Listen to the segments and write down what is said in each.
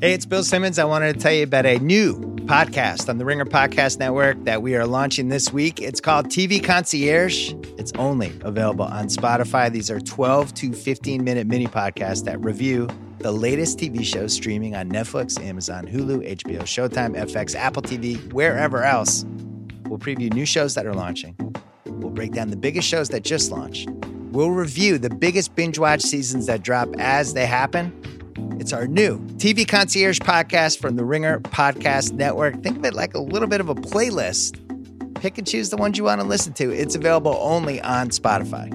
Hey, it's Bill Simmons. I wanted to tell you about a new podcast on the Ringer Podcast Network that we are launching this week. It's called TV Concierge. It's only available on Spotify. These are 12 to 15 minute mini podcasts that review the latest TV shows streaming on Netflix, Amazon, Hulu, HBO, Showtime, FX, Apple TV, wherever else. We'll preview new shows that are launching. We'll break down the biggest shows that just launched. We'll review the biggest binge watch seasons that drop as they happen. It's our new TV Concierge podcast from the Ringer Podcast Network. Think of it like a little bit of a playlist. Pick and choose the ones you want to listen to. It's available only on Spotify.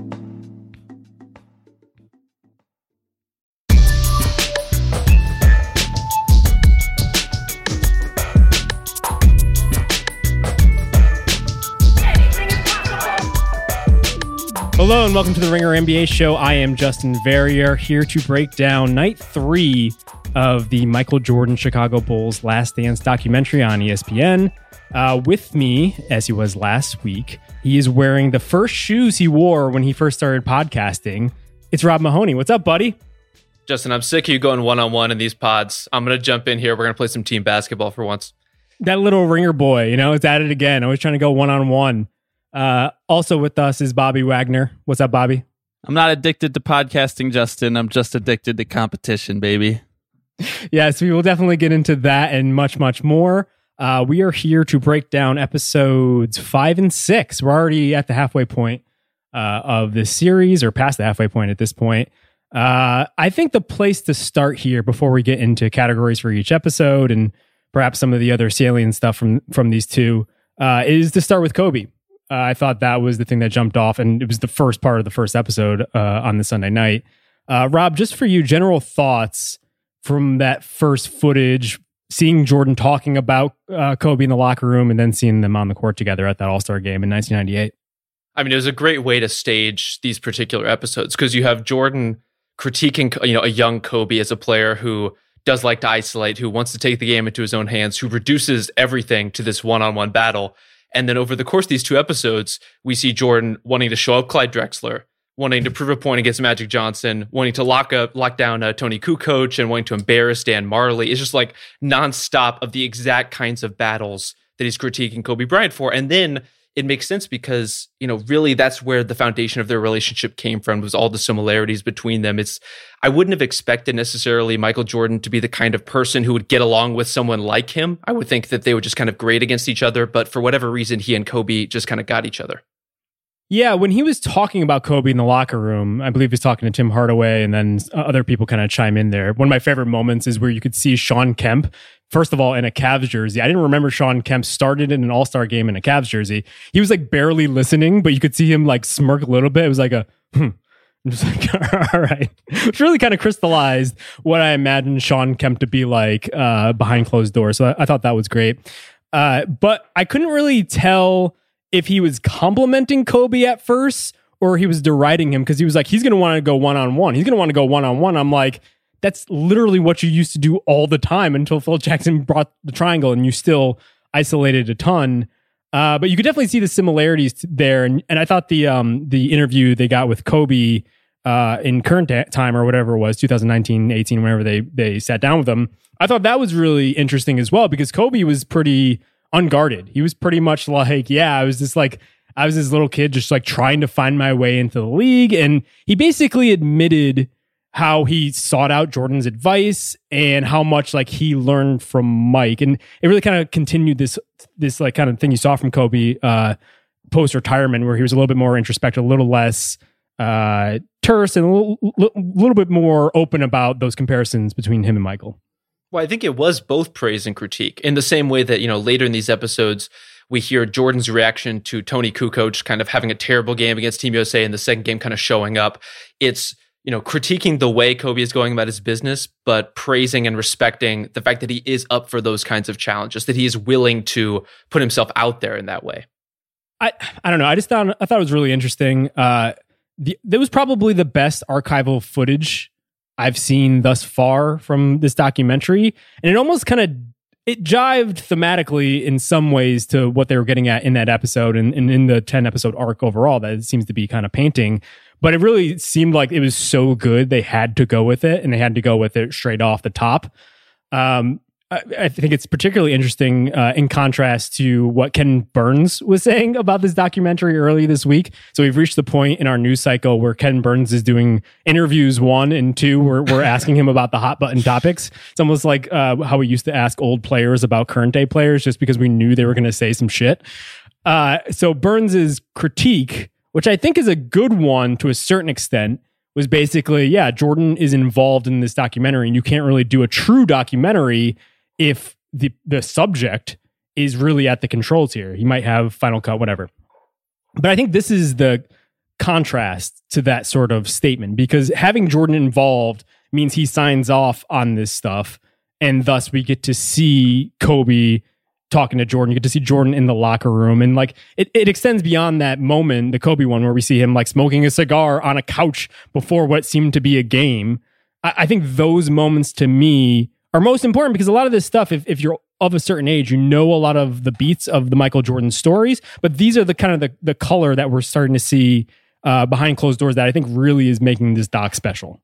Hello and welcome to the Ringer NBA show. I am Justin Verrier here to break down night three of the Michael Jordan Chicago Bulls Last Dance documentary on ESPN. Uh, with me, as he was last week, he is wearing the first shoes he wore when he first started podcasting. It's Rob Mahoney. What's up, buddy? Justin, I'm sick of you going one on one in these pods. I'm going to jump in here. We're going to play some team basketball for once. That little ringer boy, you know, it's at it again. Always trying to go one on one. Uh, also with us is Bobby Wagner. What's up, Bobby? I'm not addicted to podcasting, Justin. I'm just addicted to competition, baby. yes, we will definitely get into that and much, much more. Uh, we are here to break down episodes five and six. We're already at the halfway point uh, of this series, or past the halfway point at this point. Uh, I think the place to start here, before we get into categories for each episode and perhaps some of the other salient stuff from from these two, uh, is to start with Kobe. Uh, I thought that was the thing that jumped off, and it was the first part of the first episode uh, on the Sunday night. Uh, Rob, just for you, general thoughts from that first footage, seeing Jordan talking about uh, Kobe in the locker room, and then seeing them on the court together at that All Star game in 1998. I mean, it was a great way to stage these particular episodes because you have Jordan critiquing, you know, a young Kobe as a player who does like to isolate, who wants to take the game into his own hands, who reduces everything to this one-on-one battle. And then over the course of these two episodes, we see Jordan wanting to show up Clyde Drexler, wanting to prove a point against Magic Johnson, wanting to lock up, lock down uh, Toni Kukoc, and wanting to embarrass Dan Majerle. It's just like nonstop of the exact kinds of battles that he's critiquing Kobe Bryant for. And then it makes sense because you know really that's where the foundation of their relationship came from was all the similarities between them. It's i wouldn't have expected necessarily michael jordan to be the kind of person who would get along with someone like him. I would think that they would just kind of grade against each other but for whatever reason he and kobe just kind of got each other. Yeah, when he was talking about Kobe in the locker room, I believe he's talking to Tim Hardaway and then uh, other people kind of chime in there. One of my favorite moments is where you could see Sean Kemp first of all, in a Cavs jersey. I didn't remember Sean Kemp started in an All Star game in a Cavs jersey. He was like barely listening, but you could see him like smirk a little bit. It was like a, hmm. I'm just like, all right. Which really kind of crystallized what I imagined Sean Kemp to be like uh, behind closed doors. So I, I thought that was great. Uh, but I couldn't really tell if he was complimenting Kobe at first or he was deriding him because he was like, he's going to want to go one on one. He's going to want to go one on one. I'm like, that's literally what you used to do all the time until Phil Jackson brought the triangle and you still isolated a ton. Uh, but you could definitely see the similarities there. And, and I thought the um, the interview they got with Kobe uh, in current time or whatever it was, 2019, 18, whenever they, they sat down with them, I thought that was really interesting as well because Kobe was pretty unguarded. He was pretty much like, yeah, I was just like, I was this little kid just like trying to find my way into the league. And he basically admitted how he sought out Jordan's advice and how much like he learned from Mike. And it really kind of continued this this like kind of thing you saw from Kobe uh post retirement where he was a little bit more introspective, a little less uh terse and a little, little bit more open about those comparisons between him and Michael. Well, I think it was both praise and critique in the same way that, you know, later in these episodes, we hear Jordan's reaction to Toni Kukoc kind of having a terrible game against Team USA and the second game kind of showing up. It's you know, critiquing the way Kobe is going about his business, but praising and respecting the fact that he is up for those kinds of challenges, that he is willing to put himself out there in that way. I I don't know. I just thought I thought it was really interesting. Uh, the, that was probably the best archival footage I've seen thus far from this documentary, and it almost kind of it jived thematically in some ways to what they were getting at in that episode and, and in the 10 episode arc overall that it seems to be kind of painting but it really seemed like it was so good they had to go with it and they had to go with it straight off the top Um, I, think it's particularly interesting uh, in contrast to what Ken Burns was saying about this documentary early this week. So we've reached the point in our news cycle where Ken Burns is doing interviews one and two, where we're asking him about the hot button topics. It's almost like uh, how we used to ask old players about current day players just because we knew they were going to say some shit. Uh, so Burns's critique, which I think is a good one to a certain extent, was basically, yeah, Jordan is involved in this documentary, and you can't really do a true documentary if the the subject is really at the controls here. He might have Final Cut, whatever. But I think this is the contrast to that sort of statement because having Jordan involved means he signs off on this stuff, and thus we get to see Kobe talking to Jordan. You get to see Jordan in the locker room. And like it, it extends beyond that moment, the Kobe one, where we see him like smoking a cigar on a couch before what seemed to be a game. I, I think those moments to me are most important because a lot of this stuff, if, if you're of a certain age, you know a lot of the beats of the Michael Jordan stories, but these are the kind of the, the color that we're starting to see uh, behind closed doors that I think really is making this doc special.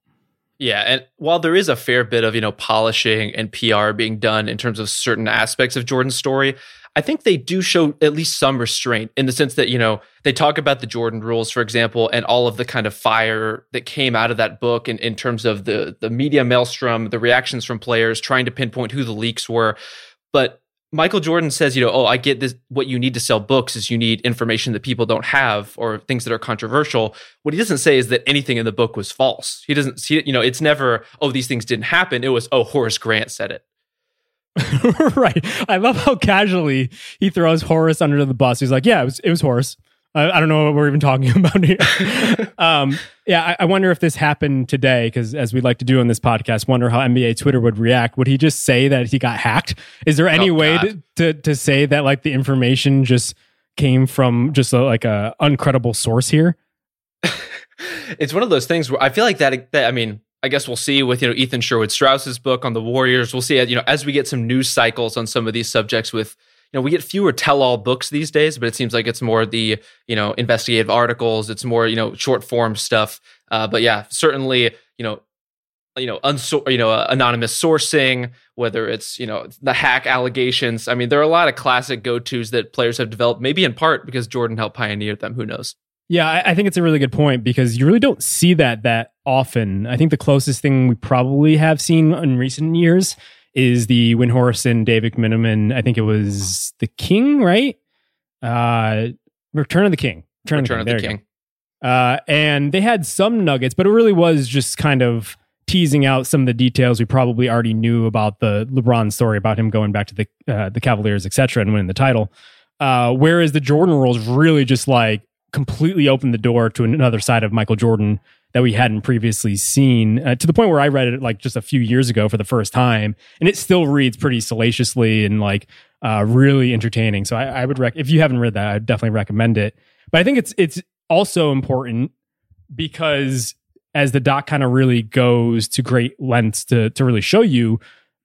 Yeah, and while there is a fair bit of, you know, polishing and PR being done in terms of certain aspects of Jordan's story, I think they do show at least some restraint in the sense that, you know, they talk about the Jordan rules, for example, and all of the kind of fire that came out of that book in, in terms of the the media maelstrom, the reactions from players, trying to pinpoint who the leaks were. But Michael Jordan says, you know, oh, I get this. What you need to sell books is you need information that people don't have or things that are controversial. What he doesn't say is that anything in the book was false. He doesn't see it. You know, it's never, oh, these things didn't happen. It was, oh, Horace Grant said it. right. I love how casually he throws Horace under the bus. He's like, yeah, it was, it was Horace. I, I don't know what we're even talking about here. um, yeah, I, I, wonder if this happened today because, as we like to do on this podcast, wonder how NBA Twitter would react. Would he just say that he got hacked? Is there any oh, way to, to, to say that like the information just came from just a, like a uncredible source here? it's one of those things where I feel like that. that I mean, I guess we'll see with you know Ethan Sherwood Strauss's book on the Warriors. We'll see you know as we get some news cycles on some of these subjects with you know we get fewer tell-all books these days but it seems like it's more the you know investigative articles it's more you know short form stuff. Uh, but yeah certainly you know you know you know uh, anonymous sourcing whether it's you know the hack allegations. I mean there are a lot of classic go-to's that players have developed maybe in part because jordan helped pioneer them who knows? Yeah, I, I think it's a really good point because you really don't see that that often. I think the closest thing we probably have seen in recent years is the Windhorst, David McMenamin. I think it was the King, right? Uh, Return of the King. Return, Return of the King. Of the King. Uh, and they had some nuggets, but it really was just kind of teasing out some of the details we probably already knew about the LeBron story about him going back to the uh, the Cavaliers, etc., and winning the title. Uh, whereas the Jordan rules really just like completely opened the door to another side of Michael Jordan that we hadn't previously seen uh, to the point where I read it like just a few years ago for the first time, and it still reads pretty salaciously and like uh, really entertaining. So I, I would rec- if you haven't read that, I definitely recommend it. But I think it's it's also important because as the doc kind of really goes to great lengths to to really show you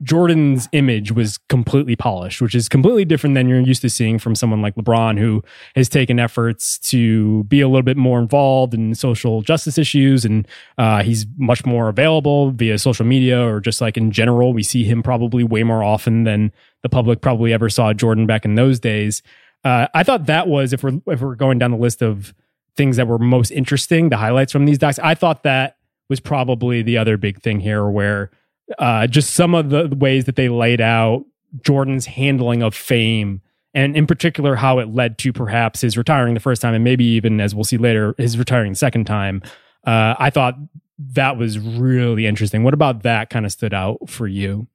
Jordan's image was completely polished, which is completely different than you're used to seeing from someone like LeBron, who has taken efforts to be a little bit more involved in social justice issues. And uh, he's much more available via social media or just like in general. We see him probably way more often than the public probably ever saw Jordan back in those days. Uh, I thought that was, if we're, if we're going down the list of things that were most interesting, the highlights from these docs, I thought that was probably the other big thing here where uh, just some of the ways that they laid out Jordan's handling of fame, and in particular how it led to perhaps his retiring the first time, and maybe even as we'll see later, his retiring the second time. Uh, I thought that was really interesting. What about that kind of stood out for you?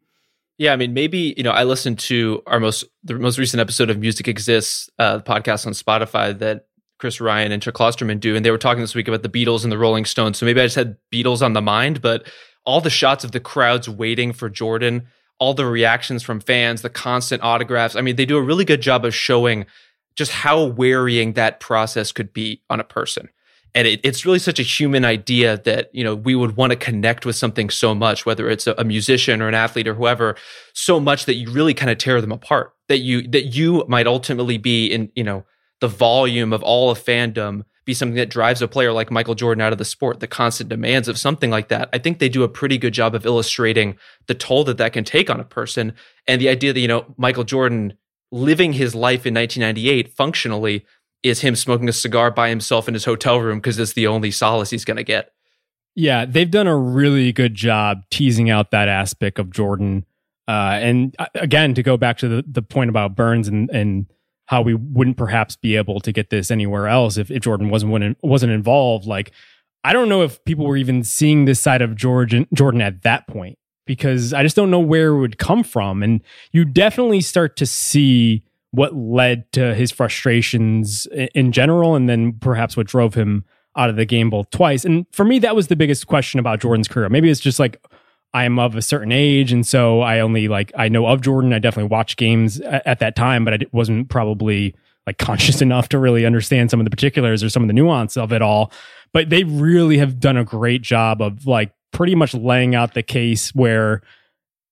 Yeah, I mean, maybe you know, I listened to our most the most recent episode of Music Exists, uh, the podcast on Spotify that Chris Ryan and Chuck Klosterman do, and they were talking this week about the Beatles and the Rolling Stones. So maybe I just had Beatles on the mind, but all the shots of the crowds waiting for Jordan, all the reactions from fans, the constant autographs. I mean, they do a really good job of showing just how wearying that process could be on a person. And it, it's really such a human idea that, you know, we would want to connect with something so much, whether it's a, a musician or an athlete or whoever, so much that you really kind of tear them apart. That you that you might ultimately be in, you know, the volume of all of fandom be something that drives a player like Michael Jordan out of the sport, the constant demands of something like that. I think they do a pretty good job of illustrating the toll that that can take on a person and the idea that, you know, Michael Jordan living his life in 1998 functionally is him smoking a cigar by himself in his hotel room because it's the only solace he's going to get. Yeah, they've done a really good job teasing out that aspect of Jordan. Uh, and uh, again, to go back to the, the point about Burns and, and how we wouldn't perhaps be able to get this anywhere else if, if Jordan wasn't wasn't involved. Like, I don't know if people were even seeing this side of Jordan Jordan at that point because I just don't know where it would come from. And you definitely start to see what led to his frustrations in general, and then perhaps what drove him out of the game both twice. And for me, that was the biggest question about Jordan's career. Maybe it's just like I am of a certain age, and so I only like I know of Jordan. I definitely watched games at, at that time, but I wasn't probably like conscious enough to really understand some of the particulars or some of the nuance of it all. But they really have done a great job of like pretty much laying out the case where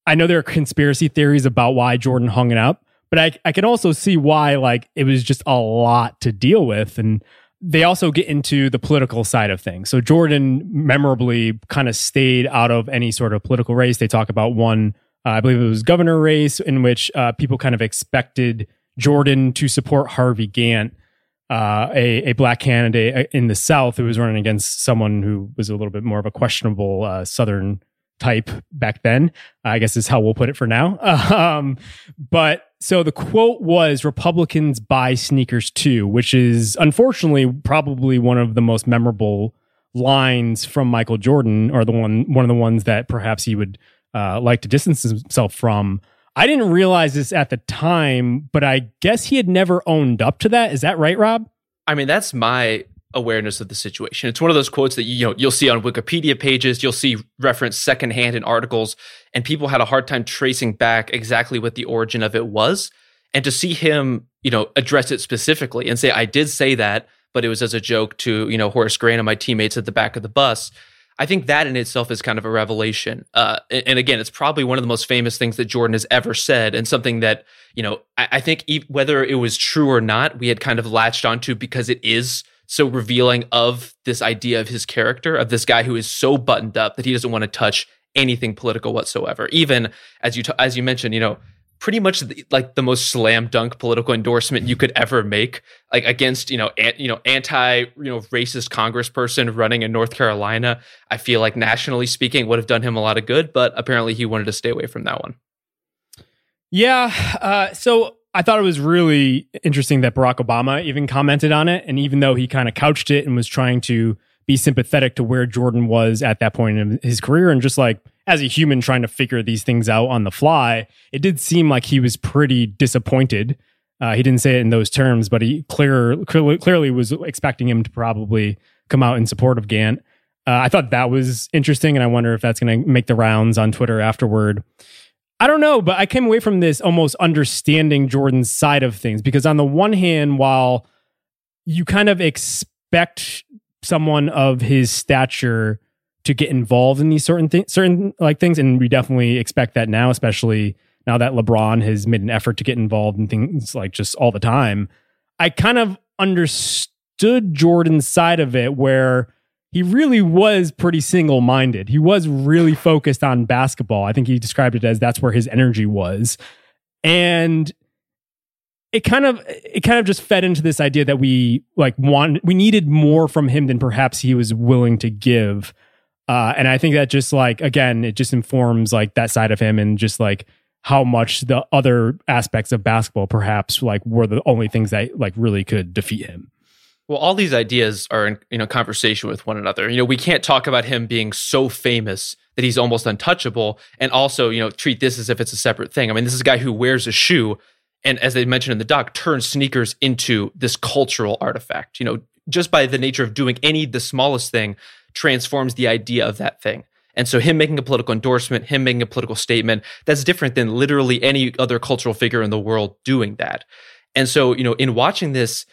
I know there are conspiracy theories about why Jordan hung it up, but I I can also see why like it was just a lot to deal with and they also get into the political side of things. So Jordan memorably kind of stayed out of any sort of political race. They talk about one, uh, I believe it was governor race, in which uh, people kind of expected Jordan to support Harvey Gantt, uh, a, a black candidate uh, in the South who was running against someone who was a little bit more of a questionable uh, Southern type back then. I guess is how we'll put it for now. Um, but so the quote was Republicans buy sneakers too, which is unfortunately probably one of the most memorable lines from Michael Jordan, or the one one of the ones that perhaps he would uh, like to distance himself from. I didn't realize this at the time, but I guess he had never owned up to that. Is that right, Rob? I mean, that's my awareness of the situation. It's one of those quotes that you know you'll see on Wikipedia pages, you'll see referenced secondhand in articles, and people had a hard time tracing back exactly what the origin of it was. And to see him, you know, address it specifically and say, "I did say that, but it was as a joke to you know Horace Grant and my teammates at the back of the bus." I think that in itself is kind of a revelation. Uh, and, again, it's probably one of the most famous things that Jordan has ever said, and something that you know I, I think whether it was true or not, we had kind of latched onto because it is so revealing of this idea of his character of this guy who is so buttoned up that he doesn't want to touch anything political whatsoever. Even as you t- as you mentioned, you know, pretty much the, like the most slam dunk political endorsement you could ever make, like against you know an, you know anti you know racist Congressperson running in North Carolina. I feel like nationally speaking would have done him a lot of good, but apparently he wanted to stay away from that one. Yeah. Uh, so I thought it was really interesting that Barack Obama even commented on it. And even though he kind of couched it and was trying to be sympathetic to where Jordan was at that point in his career and just like as a human trying to figure these things out on the fly, it did seem like he was pretty disappointed. Uh, he didn't say it in those terms, but he clear, clearly, clearly was expecting him to probably come out in support of Gantt. Uh, I thought that was interesting, and I wonder if that's going to make the rounds on Twitter afterward. I don't know, but I came away from this almost understanding Jordan's side of things because on the one hand, while you kind of expect someone of his stature to get involved in these certain things, certain like things, and we definitely expect that now, especially now that LeBron has made an effort to get involved in things like just all the time. I kind of understood Jordan's side of it where he really was pretty single minded. He was really focused on basketball. I think he described it as that's where his energy was. And it kind of it kind of just fed into this idea that we like want we needed more from him than perhaps he was willing to give. Uh, and I think that just like again, it just informs like that side of him and just like how much the other aspects of basketball perhaps like were the only things that like really could defeat him. Well, all these ideas are in you know conversation with one another. You know, we can't talk about him being so famous that he's almost untouchable, and also you know treat this as if it's a separate thing. I mean, this is a guy who wears a shoe, and as they mentioned in the doc, turns sneakers into this cultural artifact. You know, just by the nature of doing any the smallest thing, transforms the idea of that thing. And so, him making a political endorsement, him making a political statement, that's different than literally any other cultural figure in the world doing that. And so, you know, in watching this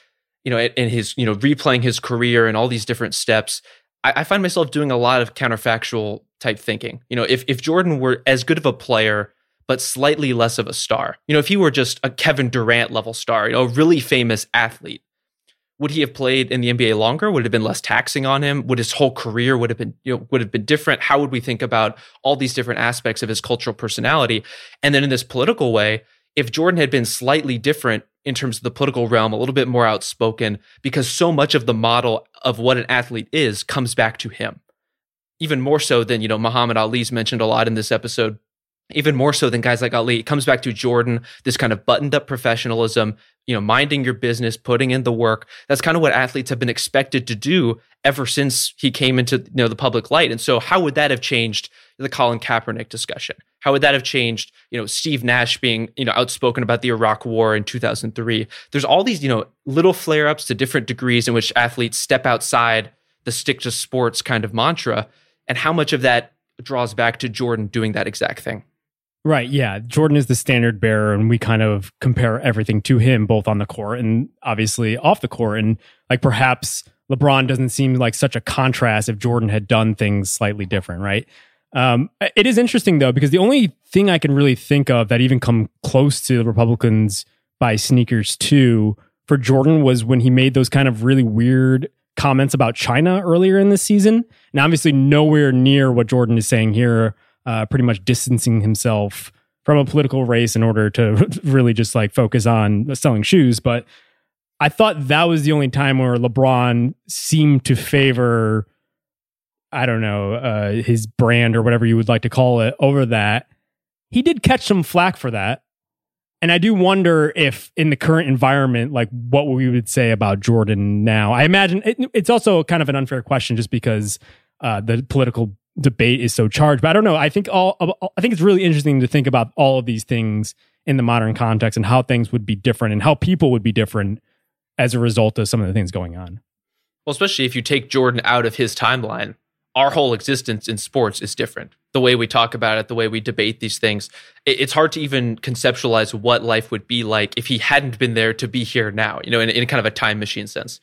you know, in his, you know, replaying his career and all these different steps, I, I find myself doing a lot of counterfactual type thinking. You know, if if Jordan were as good of a player but slightly less of a star, you know, if he were just a Kevin Durant level star, you know, a really famous athlete, would he have played in the NBA longer? Would it have been less taxing on him? Would his whole career would have been, you know, would have been different? How would we think about all these different aspects of his cultural personality? And then in this political way, if Jordan had been slightly different in terms of the political realm, a little bit more outspoken, because so much of the model of what an athlete is comes back to him. Even more so than, you know, Muhammad Ali's mentioned a lot in this episode even more so than guys like Ali. It comes back to Jordan, this kind of buttoned up professionalism, you know, minding your business, putting in the work. That's kind of what athletes have been expected to do ever since he came into you know the public light. And so, how would that have changed the Colin Kaepernick discussion? How would that have changed, you know, Steve Nash being, you know, outspoken about the Iraq War in 2003? There's all these, you know, little flare ups to different degrees in which athletes step outside the stick to sports kind of mantra, and how much of that draws back to Jordan doing that exact thing. Right. Yeah. Jordan is the standard bearer, and we kind of compare everything to him, both on the court and obviously off the court. And like perhaps LeBron doesn't seem like such a contrast if Jordan had done things slightly different. Right. Um, it is interesting though, because the only thing I can really think of that even come close to the Republicans buy sneakers too for Jordan was when he made those kind of really weird comments about China earlier in the season. And obviously, nowhere near what Jordan is saying here uh, pretty much distancing himself from a political race in order to really just like focus on selling shoes. But I thought that was the only time where LeBron seemed to favor, I don't know, uh, his brand or whatever you would like to call it over that. He did catch some flack for that. And I do wonder if in the current environment, like what we would say about Jordan now. I imagine it, it's also kind of an unfair question just because uh, the political debate is so charged. But I don't know. I think all I think it's really interesting to think about all of these things in the modern context and how things would be different and how people would be different as a result of some of the things going on. Well, especially if you take Jordan out of his timeline, our whole existence in sports is different. The way we talk about it, the way we debate these things, it's hard to even conceptualize what life would be like if he hadn't been there to be here now, you know, in, in kind of a time machine sense.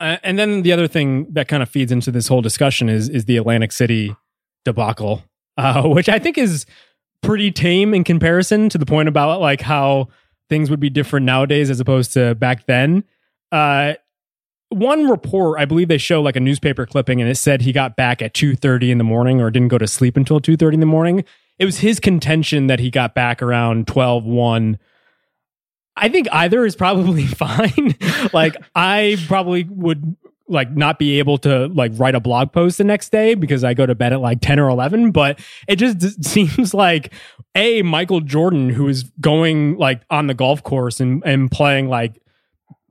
Uh, and then the other thing that kind of feeds into this whole discussion is is the Atlantic City debacle, uh, which I think is pretty tame in comparison to the point about like how things would be different nowadays as opposed to back then. Uh, one report, I believe they show like a newspaper clipping, and it said he got back at two thirty in the morning or didn't go to sleep until two thirty in the morning. It was his contention that he got back around 12, 1 I think either is probably fine. like I probably would like not be able to like write a blog post the next day because I go to bed at like 10 or 11, but it just seems like a Michael Jordan who is going like on the golf course and and playing like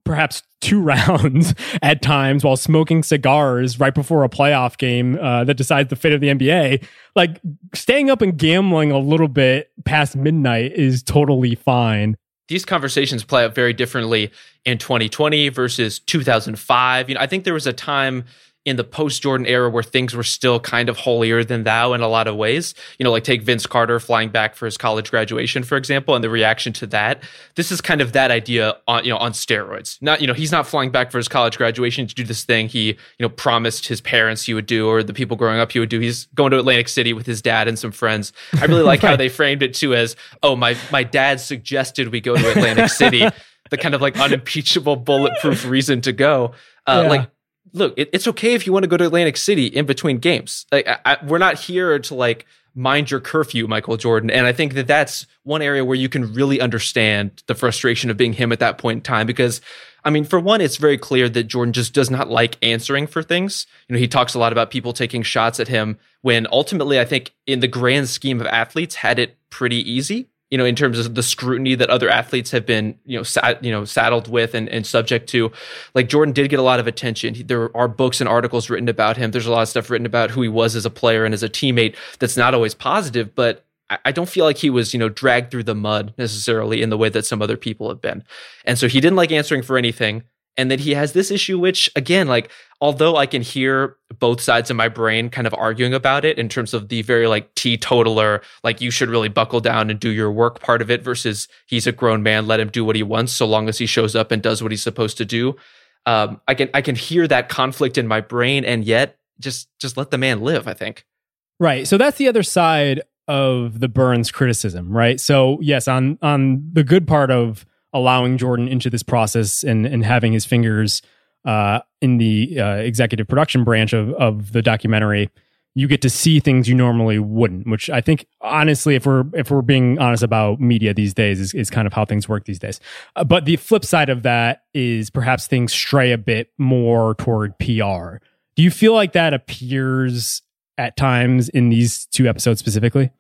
perhaps two rounds at times while smoking cigars right before a playoff game uh, that decides the fate of the NBA. Like staying up and gambling a little bit past midnight is totally fine these conversations play out very differently in 2020 versus 2005. You know, I think there was a time in the post Jordan era where things were still kind of holier than thou in a lot of ways. You know, like take Vince Carter flying back for his college graduation, for example, and the reaction to that. This is kind of that idea on, you know, on steroids. Not, you know, he's not flying back for his college graduation to do this thing he, you know, promised his parents he would do or the people growing up he would do. He's going to Atlantic City with his dad and some friends. I really like right. how they framed it too as, oh, my my dad suggested we go to Atlantic City. the kind of like unimpeachable bulletproof reason to go. Uh, yeah. Like look, it, it's okay if you want to go to Atlantic City in between games. Like, I, we're not here to like mind your curfew, Michael Jordan. And I think that that's one area where you can really understand the frustration of being him at that point in time because. I mean, for one, it's very clear that Jordan just does not like answering for things. You know, he talks a lot about people taking shots at him when ultimately, I think, in the grand scheme of athletes, had it pretty easy you know, in terms of the scrutiny that other athletes have been, you know, you know, saddled with and, and subject to. Like Jordan did get a lot of attention. There are books and articles written about him. There's a lot of stuff written about who he was as a player and as a teammate that's not always positive, but I don't feel like he was, you know, dragged through the mud necessarily in the way that some other people have been. And so he didn't like answering for anything and that he has this issue which again like although i can hear both sides of my brain kind of arguing about it in terms of the very like teetotaler like you should really buckle down and do your work part of it versus he's a grown man let him do what he wants so long as he shows up and does what he's supposed to do. Um, i can i can hear that conflict in my brain and yet just just let the man live i think. Right. So that's the other side of the burns criticism right? So yes on on the good part of allowing Jordan into this process and and having his fingers uh, in the uh, executive production branch of of the documentary, you get to see things you normally wouldn't. Which I think, honestly, if we're if we're being honest about media these days, is, is kind of how things work these days. Uh, but the flip side of that is perhaps things stray a bit more toward PR. Do you feel like that appears at times in these two episodes specifically?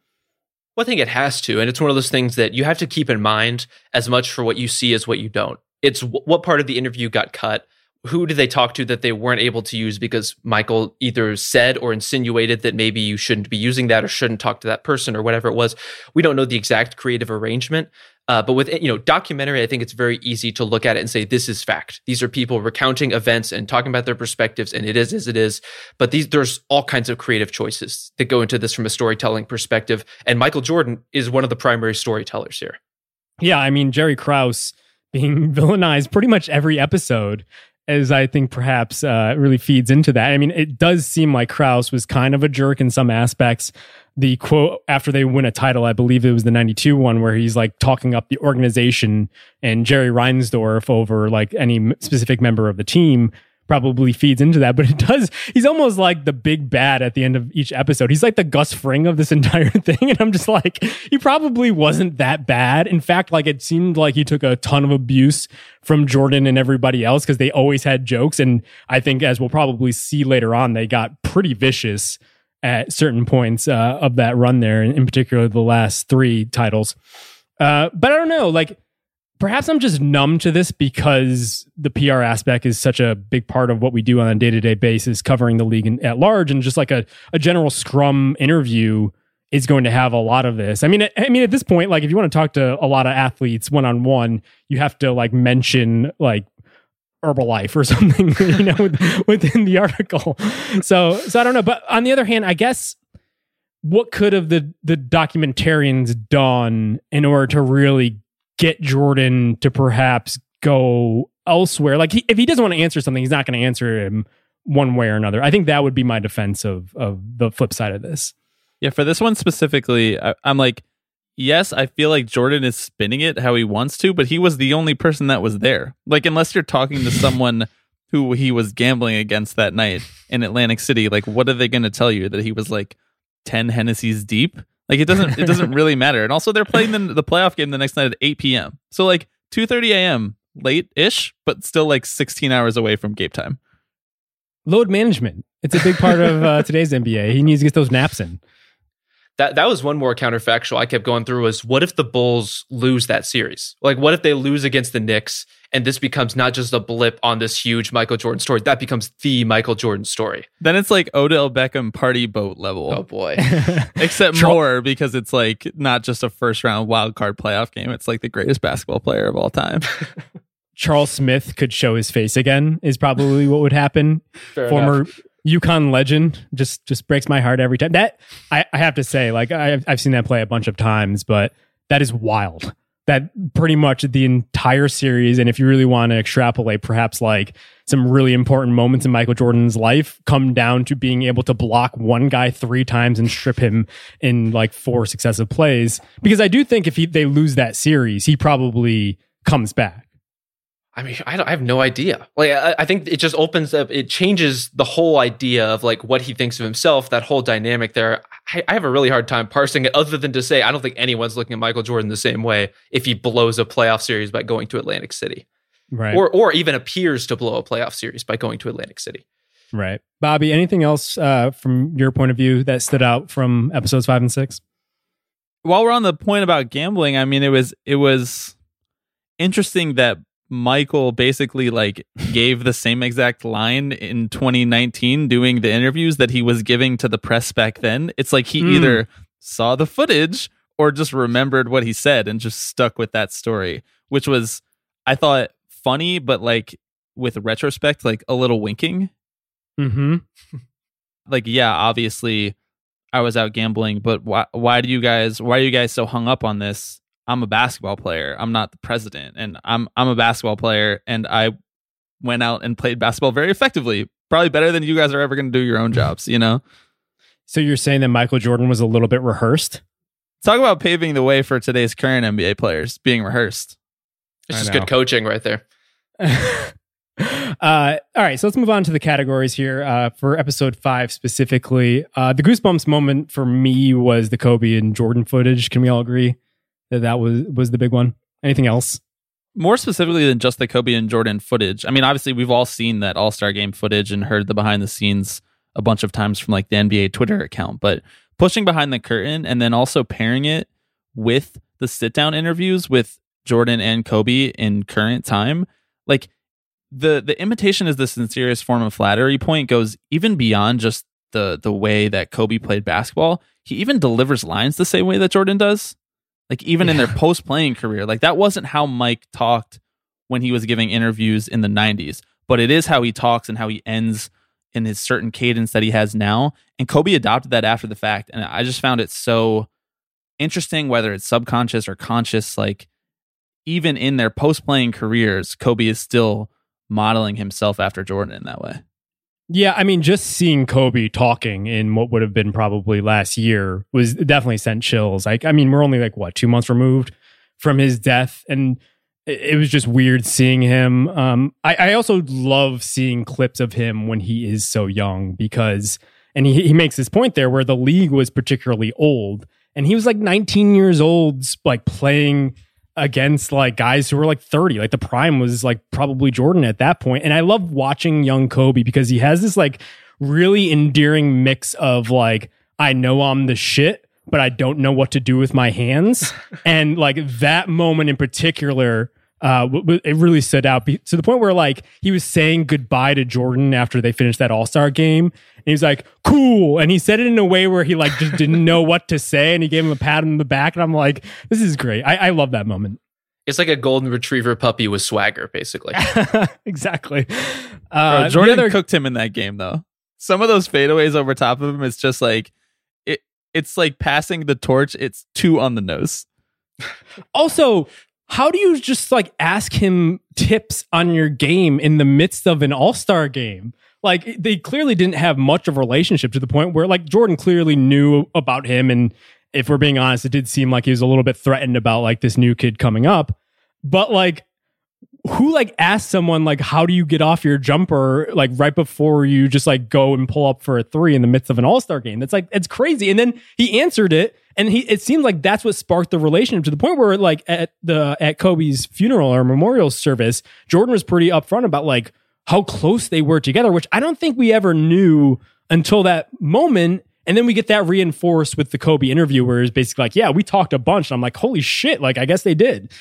Well, I think it has to. And it's one of those things that you have to keep in mind as much for what you see as what you don't. It's w- what part of the interview got cut. Who did they talk to that they weren't able to use because Michael either said or insinuated that maybe you shouldn't be using that or shouldn't talk to that person or whatever it was? We don't know the exact creative arrangement, uh, but with you know documentary, I think it's very easy to look at it and say this is fact. These are people recounting events and talking about their perspectives, and it is as it is. But these there's all kinds of creative choices that go into this from a storytelling perspective. And Michael Jordan is one of the primary storytellers here. Yeah, I mean Jerry Krause being villainized pretty much every episode as I think perhaps uh, really feeds into that. I mean, it does seem like Krause was kind of a jerk in some aspects the quote after they win a title, I believe it was the 92 one where he's like talking up the organization and Jerry Reinsdorf over like any specific member of the team probably feeds into that, but it does. He's almost like the big bad at the end of each episode. He's like the Gus Fring of this entire thing. And I'm just like, he probably wasn't that bad. In fact, like it seemed like he took a ton of abuse from Jordan and everybody else because they always had jokes. And I think, as we'll probably see later on, they got pretty vicious at certain points uh, of that run there, in particular the last three titles. Uh, but I don't know, like perhaps I'm just numb to this because the PR aspect is such a big part of what we do on a day to day basis, covering the league in, at large, and just like a, a general Scrum interview is going to have a lot of this. I mean, I mean, at this point, like if you want to talk to a lot of athletes one on one, you have to like mention like Herbalife or something, you know, within the article. So, so I don't know. But on the other hand, I guess what could have the the documentarians done in order to really get Jordan to perhaps go elsewhere? Like, he, if he doesn't want to answer something, he's not going to answer him one way or another. I think that would be my defense of of the flip side of this. Yeah, for this one specifically, I, I'm like yes, I feel like Jordan is spinning it how he wants to, but he was the only person that was there. Like, unless you're talking to someone who he was gambling against that night in Atlantic City, like, what are they going to tell you that he was like 10 Hennessy's deep? Like, it doesn't, it doesn't really matter. And also, they're playing the, the playoff game the next night at 8 p.m. So, like, 2.30 a.m., late ish, but still like 16 hours away from game time. Load management. It's a big part of uh, today's NBA. He needs to get those naps in that that was one more counterfactual I kept going through was what if the Bulls lose that series? Like what if they lose against the Knicks and this becomes not just a blip on this huge Michael Jordan story, that becomes the Michael Jordan story. Then it's like Odell Beckham party boat level. Oh boy. Except more because it's like not just a first round wild card playoff game. It's like the greatest basketball player of all time. Charles Smith could show his face again is probably what would happen. Fair Former enough. UConn legend just just breaks my heart every time. That I, I have to say, like I've I've seen that play a bunch of times, but that is wild. That pretty much the entire series, and if you really want to extrapolate, perhaps like some really important moments in Michael Jordan's life come down to being able to block one guy three times and strip him in like four successive plays. Because I do think if he, they lose that series, he probably comes back. I mean, I, I, have no idea. Like, I, I, think it just opens up, it changes the whole idea of like what he thinks of himself, that whole dynamic there. I, I, have a really hard time parsing it, other than to say, I don't think anyone's looking at Michael Jordan the same way if he blows a playoff series by going to Atlantic City. Right. Or, or even appears to blow a playoff series by going to Atlantic City. Right. Bobby, anything else uh, from your point of view that stood out from episodes five and six? While we're on the point about gambling, I mean, it was, it was interesting that Michael basically like gave the same exact line in 2019 doing the interviews that he was giving to the press back then. It's like he mm. either saw the footage or just remembered what he said and just stuck with that story, which was I thought funny but like with retrospect like a little winking. Mhm. like yeah, obviously I was out gambling, but why why do you guys why are you guys so hung up on this? I'm a basketball player. I'm not the president. And I'm I'm a basketball player and I went out and played basketball very effectively. Probably better than you guys are ever going to do your own jobs, you know? So you're saying that Michael Jordan was a little bit rehearsed? Talk about paving the way for today's current NBA players being rehearsed. It's I just good coaching right there. uh, all right, so let's move on to the categories here uh, for episode five specifically. Uh, the goosebumps moment for me was the Kobe and Jordan footage. Can we all agree that was was the big one? Anything else? More specifically than just the Kobe and Jordan footage. I mean, obviously, we've all seen that All Star game footage and heard the behind the scenes a bunch of times from like the NBA Twitter account. But pushing behind the curtain and then also pairing it with the sit down interviews with Jordan and Kobe in current time, like the the imitation is the sincerest form of flattery point goes even beyond just the the way that Kobe played basketball. He even delivers lines the same way that Jordan does. Like even in their post playing career, like that wasn't how Mike talked when he was giving interviews in the 90s, but it is how he talks and how he ends in his certain cadence that he has now. And Kobe adopted that after the fact, and I just found it so interesting whether it's subconscious or conscious like even in their post playing careers, Kobe is still modeling himself after Jordan in that way. Yeah, I mean, just seeing Kobe talking in what would have been probably last year was definitely sent chills. Like, I mean, we're only like what two months removed from his death, and it, was just weird seeing him. Um, I, I also love seeing clips of him when he is so young because, and he he makes this point there where the league was particularly old, and he was like 19 years old, like playing against like guys who were like 30 like the prime was like probably jordan at that point. And i love watching young kobe because he has this like really endearing mix of like i know i'm the shit but i don't know what to do with my hands. And like that moment in particular uh, w- w- it really stood out be- to the point where like he was saying goodbye to Jordan after they finished that All Star game, and he was like, "Cool," and he said it in a way where he like just didn't know what to say, and he gave him a pat on the back, and I'm like, "This is great." I, I love that moment. It's like a golden retriever puppy with swagger, basically. exactly. Uh, the Jordan other- cooked him in that game though. Some of those fadeaways over top of him, it's just like it. It's like passing the torch. It's two on the nose. also, how do you just like ask him tips on your game in the midst of an All Star game? Like they clearly didn't have much of a relationship to the point where like Jordan clearly knew about him, and if we're being honest, it did seem like he was a little bit threatened about like this new kid coming up. But like, who like asked someone like how do you get off your jumper like right before you just like go and pull up for a three in the midst of an all-star game? That's like it's crazy. And then he answered it and he it seemed like that's what sparked the relationship to the point where like at the at kobe's funeral or memorial service jordan was pretty upfront about like how close they were together which i don't think we ever knew until that moment. And then we get that reinforced with the kobe interview where it's basically like yeah we talked a bunch. And i'm like holy shit like i guess they did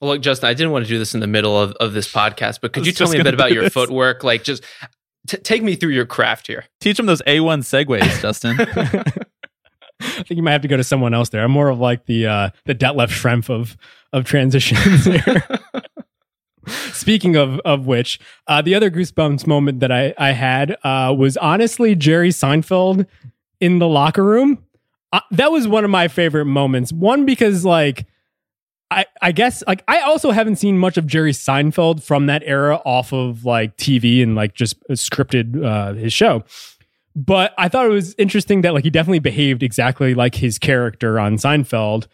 Well, look, Justin, I didn't want to do this in the middle of, of this podcast, but could you tell me a bit about your this. footwork? Like, just t- take me through your craft here. Teach them those A one segues, Justin. I think you might have to go to someone else there. I'm more of like the uh the Detlef Schrempf of of transitions here. Speaking of of which, uh, the other goosebumps moment that I I had uh, was honestly Jerry Seinfeld in the locker room. Uh, that was one of my favorite moments. One because like I I guess like I also haven't seen much of Jerry Seinfeld from that era off of like TV and like just scripted uh, his show but I thought it was interesting that like he definitely behaved exactly like his character on Seinfeld.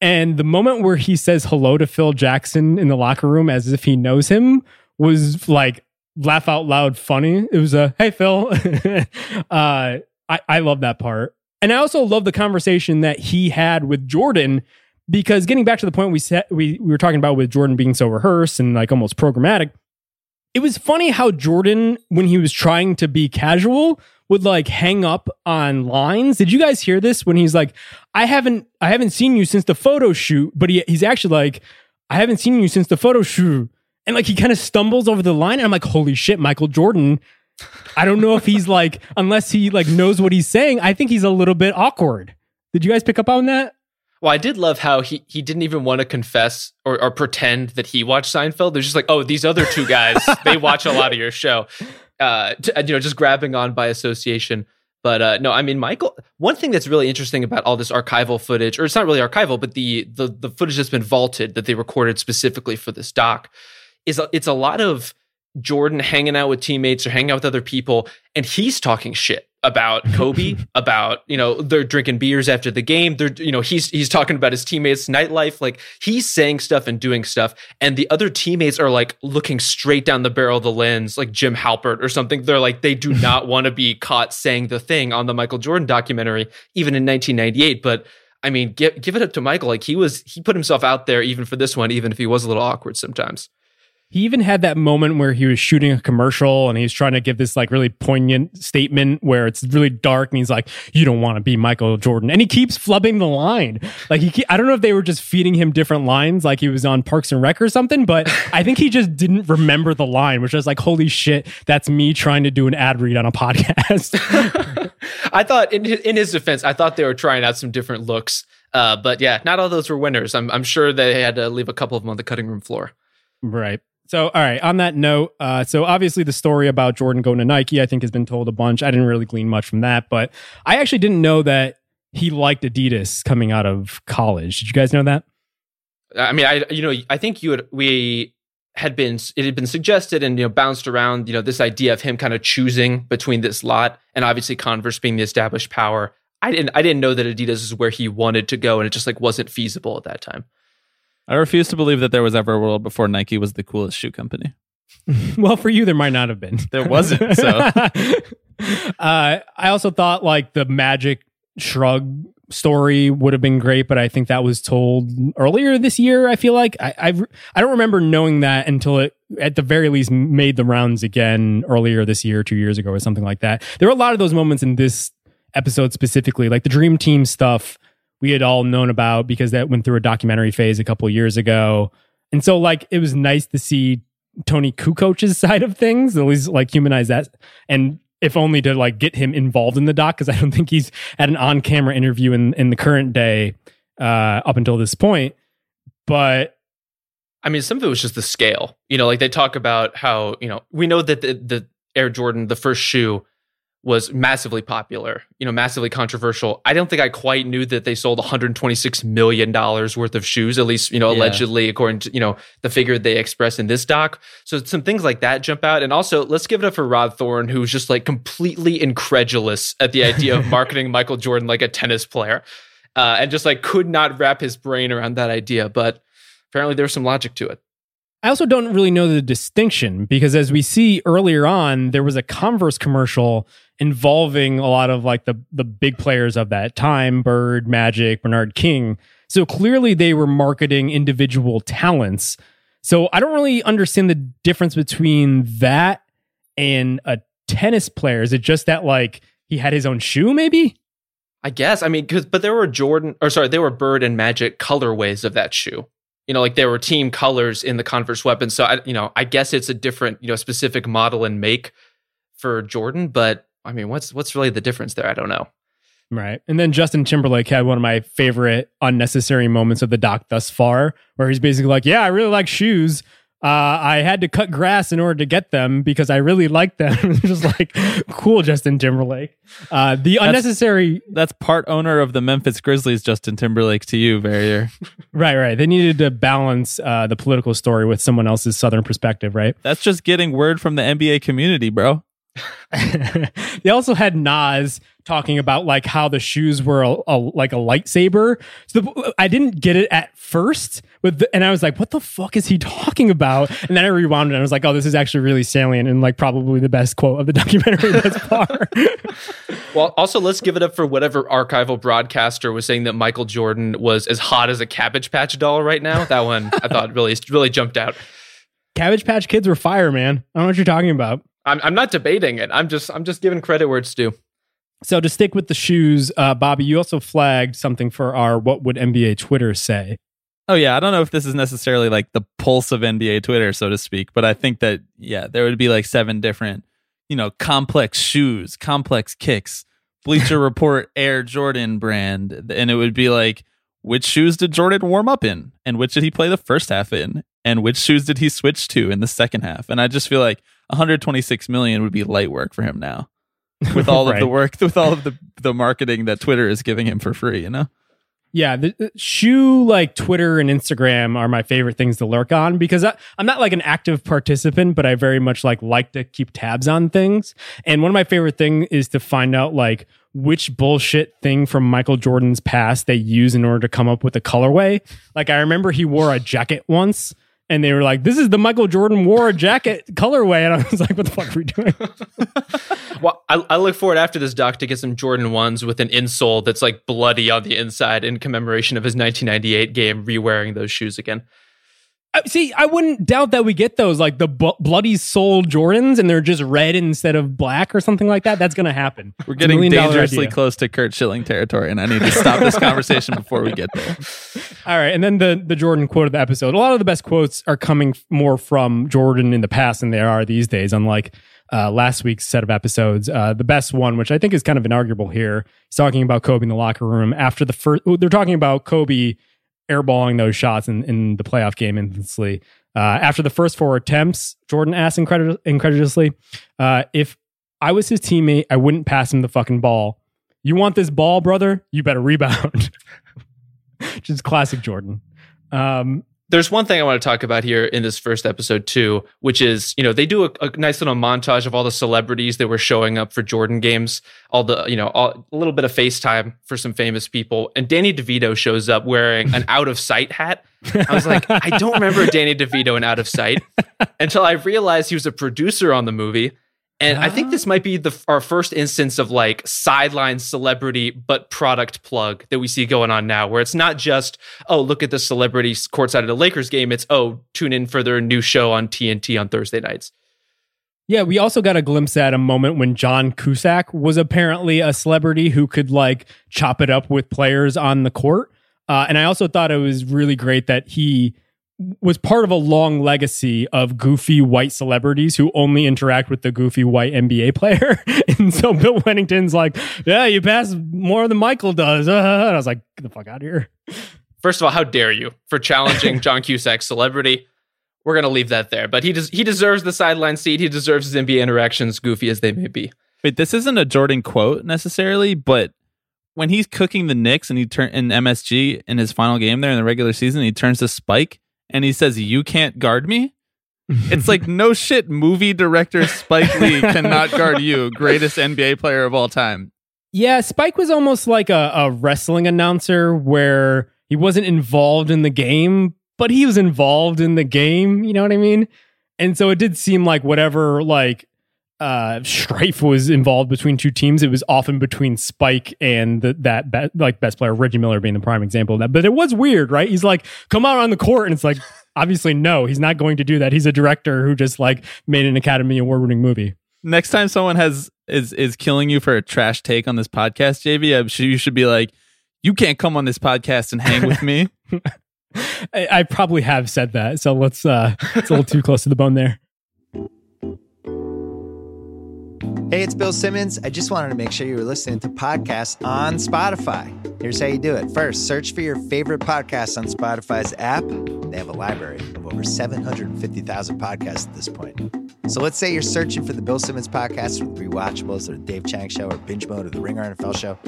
And the moment where he says hello to Phil Jackson in the locker room as if he knows him was like laugh out loud funny. It was a hey Phil. uh, I I love that part, and I also love the conversation that he had with Jordan because getting back to the point we set we we were talking about with Jordan being so rehearsed and like almost programmatic. It was funny how Jordan, when he was trying to be casual, would like hang up on lines. Did you guys hear this when he's like, I haven't I haven't seen you since the photo shoot, but he he's actually like, I haven't seen you since the photo shoot. And like he kind of stumbles over the line. And I'm like, holy shit, Michael Jordan. I don't know if he's like, unless he like knows what he's saying, I think he's a little bit awkward. Did you guys pick up on that? Well, I did love how he, he didn't even want to confess or, or pretend that he watched Seinfeld. They're just like, oh, these other two guys, they watch a lot of your show. Uh, t- you know, just grabbing on by association. But uh, no, I mean, Michael. One thing that's really interesting about all this archival footage, or it's not really archival, but the the the footage that's been vaulted that they recorded specifically for this doc, is it's a lot of Jordan hanging out with teammates or hanging out with other people, and he's talking shit about Kobe, about you know they're drinking beers after the game. They're you know he's he's talking about his teammates' nightlife. Like he's saying stuff and doing stuff, and the other teammates are like looking straight down the barrel of the lens, like Jim Halpert or something. They're like they do not want to be caught saying the thing on the Michael Jordan documentary, even in 1998. But I mean, give give it up to Michael. Like he was he put himself out there even for this one, even if he was a little awkward sometimes. He even had that moment where he was shooting a commercial and he's trying to give this like really poignant statement where it's really dark and he's like, "You don't want to be Michael Jordan," and he keeps flubbing the line. Like he, I don't know if they were just feeding him different lines, like he was on Parks and Rec or something, but I think he just didn't remember the line, which was like, "Holy shit, that's me trying to do an ad read on a podcast." I thought, in his, in his defense, I thought they were trying out some different looks. Uh, but yeah, not all those were winners. I'm, I'm sure they had to leave a couple of them on the cutting room floor. Right. So, all right. On that note, uh, so obviously the story about Jordan going to Nike, I think, has been told a bunch. I didn't really glean much from that, but I actually didn't know that he liked Adidas coming out of college. Did you guys know that? I mean, I you know, I think you had we had been it had been suggested and you know bounced around you know this idea of him kind of choosing between this lot and obviously Converse being the established power. I didn't I didn't know that Adidas is where he wanted to go and it just like wasn't feasible at that time. I refuse to believe that there was ever a world before Nike was the coolest shoe company. well, for you, there might not have been. There wasn't. So, uh, I also thought like the Magic Shrug story would have been great, but I think that was told earlier this year. I feel like I I, I don't remember knowing that until it at the very least made the rounds again earlier this year, two years ago, or something like that. There were a lot of those moments in this episode specifically, like the Dream Team stuff we had all known about because that went through a documentary phase a couple years ago. And so like it was nice to see Toni Kukoc's side of things, at least like humanize that. And if only to like get him involved in the doc, because I don't think he's had an on-camera interview in, in the current day uh, up until this point. But I mean, some of it was just the scale. You know, like they talk about how, you know, we know that the, the Air Jordan, the first shoe, was massively popular, you know, massively controversial. I don't think I quite knew that they sold 126 million dollars worth of shoes, at least, you know, yeah. allegedly according to, you know, the figure they express in this doc. So some things like that jump out. And also, let's give it up for Rod Thorn, who's just like completely incredulous at the idea of marketing Michael Jordan like a tennis player. Uh, and just like could not wrap his brain around that idea, but apparently there's some logic to it. I also don't really know the distinction because as we see earlier on, there was a Converse commercial involving a lot of like the the big players of that time, Bird, Magic, Bernard King. So clearly they were marketing individual talents. So I don't really understand the difference between that and a tennis player. Is it just that like he had his own shoe maybe? I guess. I mean, cuz but there were Jordan or sorry, there were Bird and Magic colorways of that shoe. You know, like there were team colors in the Converse weapon. So I you know, I guess it's a different, you know, specific model and make for Jordan, but I mean, what's what's really the difference there? I don't know. Right. And then Justin Timberlake had one of my favorite unnecessary moments of the doc thus far, where he's basically like, Yeah, I really like shoes. Uh, I had to cut grass in order to get them because I really liked them. just like, cool, Justin Timberlake. Uh, the that's, unnecessary. That's part owner of the Memphis Grizzlies, Justin Timberlake, to you, Verrier. right, right. They needed to balance uh, the political story with someone else's Southern perspective, right? That's just getting word from the NBA community, bro. they also had Nas talking about like how the shoes were a, a, like a lightsaber. So the, I didn't get it at first, with the, and I was like, "What the fuck is he talking about?" And then I rewound it, and I was like, "Oh, this is actually really salient and like probably the best quote of the documentary thus far." well, also let's give it up for whatever archival broadcaster was saying that Michael Jordan was as hot as a Cabbage Patch doll right now. That one I thought really really jumped out. Cabbage Patch Kids were fire, man. I don't know what you're talking about. I'm I'm not debating it. I'm just I'm just giving credit where it's due. So to stick with the shoes, uh, Bobby, you also flagged something for our what would NBA Twitter say. Oh yeah, I don't know if this is necessarily like the pulse of NBA Twitter, so to speak, but I think that yeah, there would be like seven different, you know, complex shoes, complex kicks, Bleacher Report Air Jordan brand, and it would be like which shoes did Jordan warm up in, and which did he play the first half in, and which shoes did he switch to in the second half, and I just feel like 126 million would be light work for him now with all right. of the work with all of the the marketing that Twitter is giving him for free, you know. Yeah, the, the shoe like Twitter and Instagram are my favorite things to lurk on because I, I'm not like an active participant, but I very much like like to keep tabs on things. And one of my favorite things is to find out like which bullshit thing from Michael Jordan's past they use in order to come up with a colorway. Like I remember he wore a jacket once and they were like, "This is the Michael Jordan wore jacket colorway," and I was like, "What the fuck are we doing?" well, I, I, look forward after this doc to get some Jordan ones with an insole that's like bloody on the inside in commemoration of his 1998 game, re-wearing those shoes again. See, I wouldn't doubt that we get those like the b- bloody soul Jordans, and they're just red instead of black or something like that. That's going to happen. We're getting dangerously close to Curt Schilling territory, and I need to stop this conversation before we get there. All right, and then the the Jordan quote of the episode. A lot of the best quotes are coming more from Jordan in the past than they are these days. Unlike uh, last week's set of episodes, uh, the best one, which I think is kind of inarguable here, he's talking about Kobe in the locker room after the first. They're talking about Kobe airballing those shots in, in the playoff game infamously. Uh, after the first four attempts, Jordan asked incredul- incredulously, uh, if I was his teammate, I wouldn't pass him the fucking ball. You want this ball, brother? You better rebound. Just classic Jordan. Um, there's one thing I want to talk about here in this first episode too, which is you know they do a, a, nice little montage of all the celebrities that were showing up for Jordan games, all the you know all, a little bit of FaceTime for some famous people, and Danny DeVito shows up wearing an out of sight hat. I was like, I don't remember Danny DeVito in Out of Sight until I realized he was a producer on the movie. And I think this might be the our first instance of like sideline celebrity but product plug that we see going on now, where it's not just oh look at the celebrities courtside of the Lakers game. It's oh tune in for their new show on TNT on Thursday nights. Yeah, we also got a glimpse at a moment when John Cusack was apparently a celebrity who could like chop it up with players on the court. Uh, and I also thought it was really great that he was part of a long legacy of goofy white celebrities who only interact with the goofy white NBA player. and so Bill Wennington's like, yeah, you pass more than Michael does. Uh, and I was like, get the fuck out of here. First of all, how dare you for challenging John Cusack's celebrity? We're going to leave that there. But he, des- he deserves the sideline seat. He deserves his NBA interactions, goofy as they may be. Wait, this isn't a Jordan quote necessarily, but when he's cooking the Knicks and he turn in MSG in his final game there in the regular season, he turns to Spike and he says, "You can't guard me." It's like no shit. Movie director Spike Lee cannot guard you, greatest NBA player of all time. Yeah, Spike was almost like a, a wrestling announcer where he wasn't involved in the game, but he was involved in the game. You know what I mean? And so it did seem like whatever like uh strife was involved between two teams. It was often between spike and the, that be, like best player reggie miller being the prime example of that. But it was weird right? He's like come out on the court and it's like obviously no he's not going to do that. He's a director who just like made an academy award winning movie. Next time someone has is is killing you for a trash take on this podcast jv you should be like you can't come on this podcast and hang with me. I, I probably have said that so let's uh it's a little too close to the bone there Hey, it's Bill Simmons. I just wanted to make sure you were listening to podcasts on Spotify. Here's how you do it. First, search for your favorite podcasts on Spotify's app. They have a library of over 750,000 podcasts at this point. So let's say you're searching for the Bill Simmons podcast or the Rewatchables or the Dave Chang Show or Binge Mode or the Ringer NFL Show.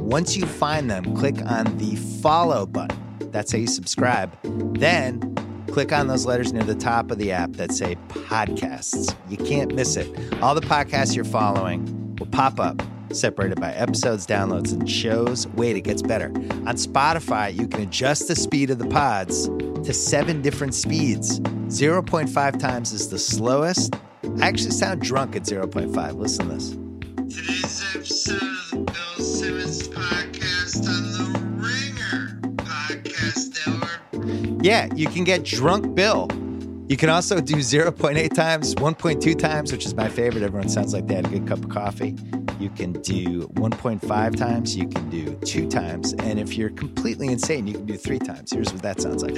Once you find them, click on the follow button. That's how you subscribe. Then click on those letters near the top of the app that say podcasts. You can't miss it. All the podcasts you're following will pop up, separated by episodes, downloads, and shows. Wait, it gets better. On Spotify, you can adjust the speed of the pods to seven different speeds. 0.5 times is the slowest. I actually sound drunk at 0.5. Listen to this. Today's episode Yeah, you can get drunk Bill. You can also do 0.8 times, 1.2 times, which is my favorite. Everyone sounds like they had a good cup of coffee. You can do 1.5 times, you can do two times, and if you're completely insane, you can do three times. Here's what that sounds like.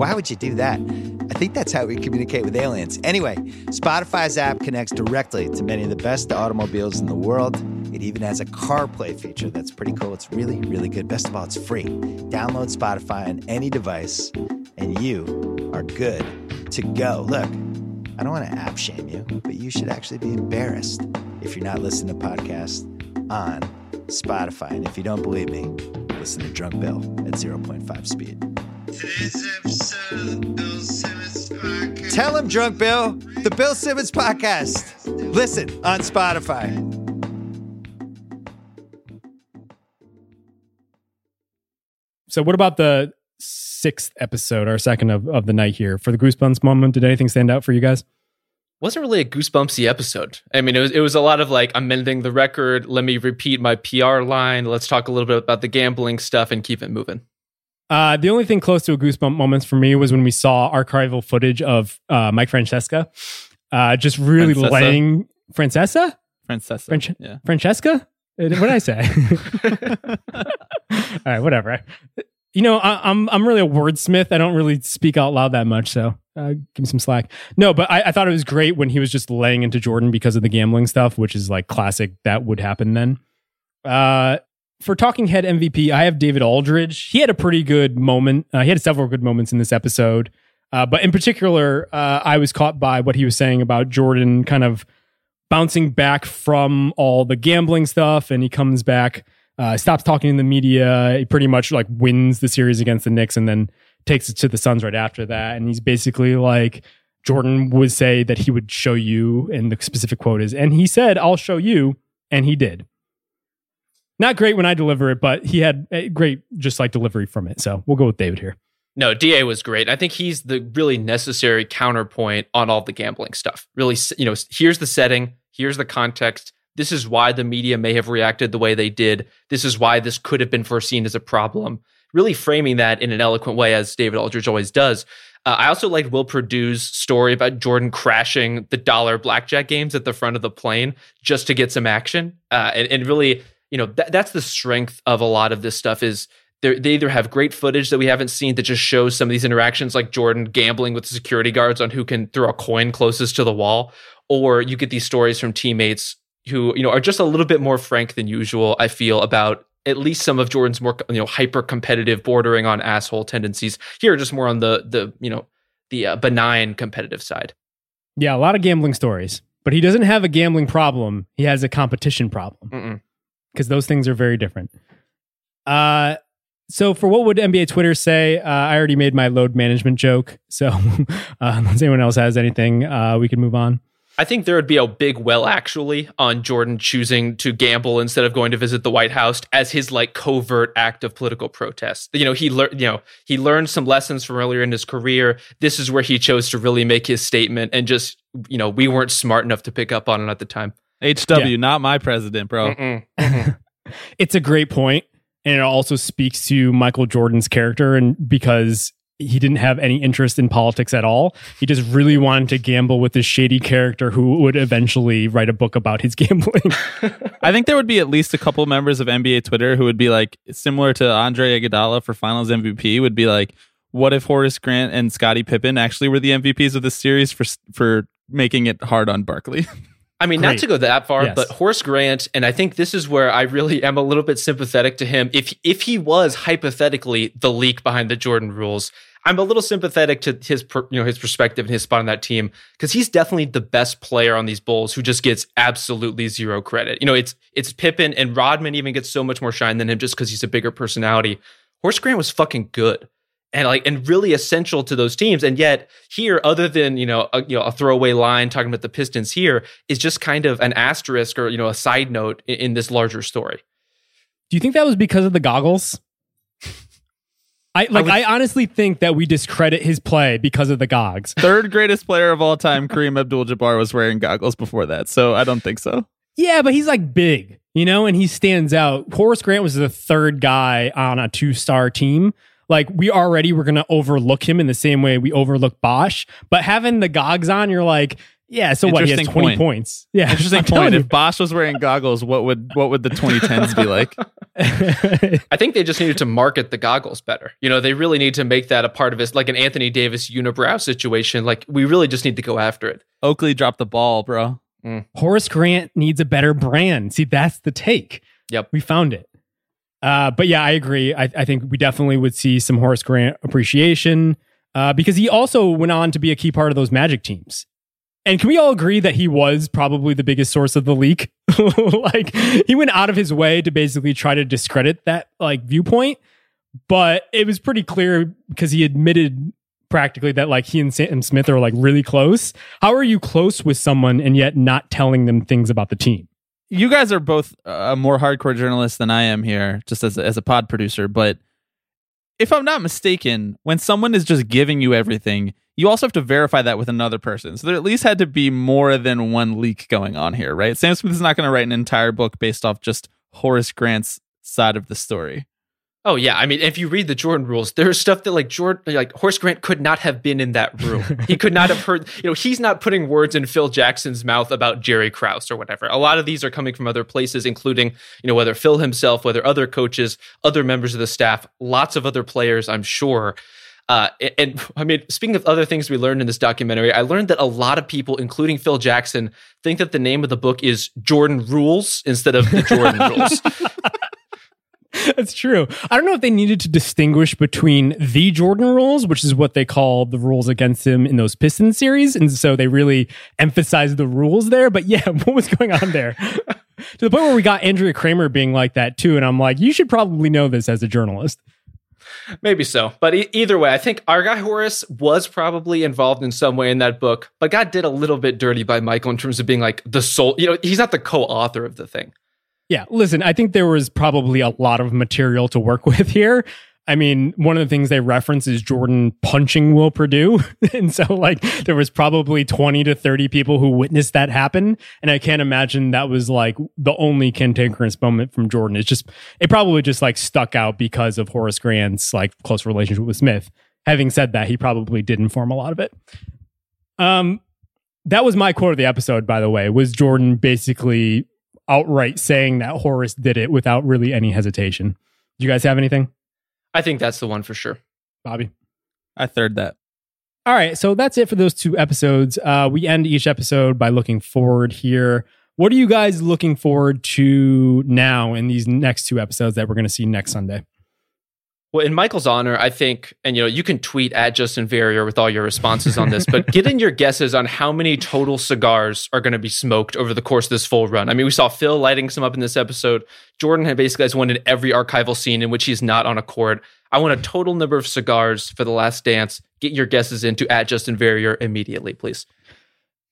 Why would you do that? I think that's how we communicate with aliens. Anyway, Spotify's app connects directly to many of the best automobiles in the world. It even has a CarPlay feature that's pretty cool. It's really, really good. Best of all, it's free. Download Spotify on any device, and you are good to go. Look, I don't want to app shame you, but you should actually be embarrassed if you're not listening to podcasts on Spotify. And if you don't believe me, listen to Drunk Bill at 0.5 speed. Today's episode of the Bill Simmons Podcast. Tell him, Drunk Bill, the Bill Simmons podcast. Listen on Spotify. So, what about the sixth episode, our second of, of the night here? For the Goosebumps moment, did anything stand out for you guys? wasn't really a goosebumpsy episode. I mean, it was it was a lot of like amending the record. Let me repeat my PR line. Let's talk a little bit about the gambling stuff and keep it moving. Uh, the only thing close to a goosebump moments for me was when we saw archival footage of uh, Mike Francesca, uh, just really Francesa? laying Francesca, Francesca. French- yeah. Francesca. Uh, What did I say? All right, whatever. You know, I, I'm I'm really a wordsmith. I don't really speak out loud that much, so uh, give me some slack. No, but I, I thought it was great when he was just laying into Jordan because of the gambling stuff, which is like classic. That would happen then. Uh, for talking head MVP, I have David Aldridge. He had a pretty good moment. Uh, he had several good moments in this episode, uh, but in particular, uh, I was caught by what he was saying about Jordan kind of bouncing back from all the gambling stuff, and he comes back, uh, stops talking to the media. He pretty much like wins the series against the Knicks, and then takes it to the Suns right after that. And he's basically like. Jordan would say that he would show you, and the specific quote is, and he said, I'll show you. And he did. Not great when I deliver it, but he had great just like delivery from it. So we'll go with David here. No, Da was great. I think he's the really necessary counterpoint on all the gambling stuff. Really, you know, here's the setting, here's the context. This is why the media may have reacted the way they did. This is why this could have been foreseen as a problem. Really framing that in an eloquent way, as David Aldridge always does. Uh, I also liked Will Perdue's story about Jordan crashing the dollar blackjack games at the front of the plane just to get some action. Uh, and, and really, you know, that, that's the strength of a lot of this stuff is they're- either have great footage that we haven't seen that just shows some of these interactions, like Jordan gambling with the security guards on who can throw a coin closest to the wall, or you get these stories from teammates who you know are just a little bit more frank than usual. I feel about at least some of Jordan's more you know hyper competitive, bordering on asshole tendencies. Here, just more on the the you know the uh, benign competitive side. Yeah, a lot of gambling stories, but he doesn't have a gambling problem. He has a competition problem Mm-mm. Because those things are very different. Uh, so for what would NBA Twitter say? Uh, I already made my load management joke. So uh, unless anyone else has anything, uh, we can move on. I think there would be a big well actually on Jordan choosing to gamble instead of going to visit the White House as his like covert act of political protest. You know, he learned, you know, he learned some lessons from earlier in his career. This is where he chose to really make his statement and just, you know, we weren't smart enough to pick up on it at the time. HW, not my president, bro. Mm-mm. It's a great point, and it also speaks to Michael Jordan's character, and because he didn't have any interest in politics at all, he just really wanted to gamble with this shady character who would eventually write a book about his gambling. I think there would be at least a couple members of NBA Twitter who would be like similar to Andre Iguodala for Finals MVP. Would be like, what if Horace Grant and Scottie Pippen actually were the MVPs of this series for for making it hard on Barkley? I mean, not to go that far, Yes. but Horace Grant, and I think this is where I really am a little bit sympathetic to him. If if he was hypothetically the leak behind the Jordan rules, I'm a little sympathetic to his per, you know his perspective and his spot on that team because he's definitely the best player on these Bulls who just gets absolutely zero credit. You know, it's it's Pippen and Rodman even gets so much more shine than him just because he's a bigger personality. Horace Grant was fucking good and like and really essential to those teams. And yet here, other than you know a, you know a throwaway line talking about the Pistons here, is just kind of an asterisk or you know a side note in, in this larger story. Do you think that was because of the goggles? I like. would- I, honestly think that we discredit his play because of the gogs. Third greatest player of all time, Kareem Abdul-Jabbar was wearing goggles before that, so I don't think so. Yeah, but he's like big, you know, and he stands out. Horace Grant was the third guy on a two-star team. Like we already were gonna overlook him in the same way we overlook Bosh, but having the gogs on, you're like, yeah. So what? He has twenty point. points. Yeah, Interesting I'm point. If Bosh was wearing goggles, what would what would the 2010s be like? I think they just needed to market the goggles better. You know, they really need to make that a part of it, like an Anthony Davis unibrow situation. Like we really just need to go after it. Oakley dropped the ball, bro. Mm. Horace Grant needs a better brand. See, that's the take. Yep. We found it. Uh, but yeah, I agree. I, I think we definitely would see some Horace Grant appreciation uh, because he also went on to be a key part of those Magic teams. And can we all agree that he was probably the biggest source of the leak? like he went out of his way to basically try to discredit that like viewpoint, but it was pretty clear because he admitted practically that like he and Sam Smith are like really close. How are you close with someone and yet not telling them things about the team? You guys are both a more hardcore journalist than I am here, just as a, as a pod producer. But if I'm not mistaken, when someone is just giving you everything, you also have to verify that with another person. So there at least had to be more than one leak going on here, right? Sam Smith is not going to write an entire book based off just Horace Grant's side of the story. Oh yeah, I mean, if you read the Jordan rules, there's stuff that like Jordan, like Horace Grant could not have been in that room. he could not have heard. You know, he's not putting words in Phil Jackson's mouth about Jerry Krause or whatever. A lot of these are coming from other places, including you know whether Phil himself, whether other coaches, other members of the staff, lots of other players. I'm sure. Uh, and, and I mean, speaking of other things we learned in this documentary, I learned that a lot of people, including Phil Jackson, think that the name of the book is Jordan Rules instead of the Jordan Rules. That's true. I don't know if they needed to distinguish between the Jordan rules, which is what they call the rules against him in those Pistons series. And so they really emphasized the rules there. But yeah, what was going on there? to the point where we got Andrea Kremer being like that too. And I'm like, you should probably know this as a journalist. Maybe so. But e- either way, I think our guy Horace was probably involved in some way in that book, but got did a little bit dirty by Michael in terms of being like the sole, you know, he's not the co author of the thing. Yeah, listen, I think there was probably a lot of material to work with here. I mean, one of the things they reference is Jordan punching Will Perdue. and so, like, there was probably 20 to 30 people who witnessed that happen. And I can't imagine that was like the only cantankerous moment from Jordan. It's just, it probably just like stuck out because of Horace Grant's like close relationship with Smith. Having said that, he probably did inform a lot of it. Um, that was my quote of the episode, by the way, was Jordan basically outright saying that Horace did it without really any hesitation. Do you guys have anything? I think that's the one for sure. Bobby? I third that. All right, so that's it for those two episodes. Uh, we end each episode by looking forward here. What are you guys looking forward to now in these next two episodes that we're going to see next Sunday? Well, in Michael's honor, I think, and you know, you can tweet at Justin Verrier with all your responses on this, but get in your guesses on how many total cigars are going to be smoked over the course of this full run. I mean, we saw Phil lighting some up in this episode. Jordan had basically has one in every archival scene in which he's not on a court. I want a total number of cigars for the last dance. Get your guesses into at Justin Verrier immediately, please.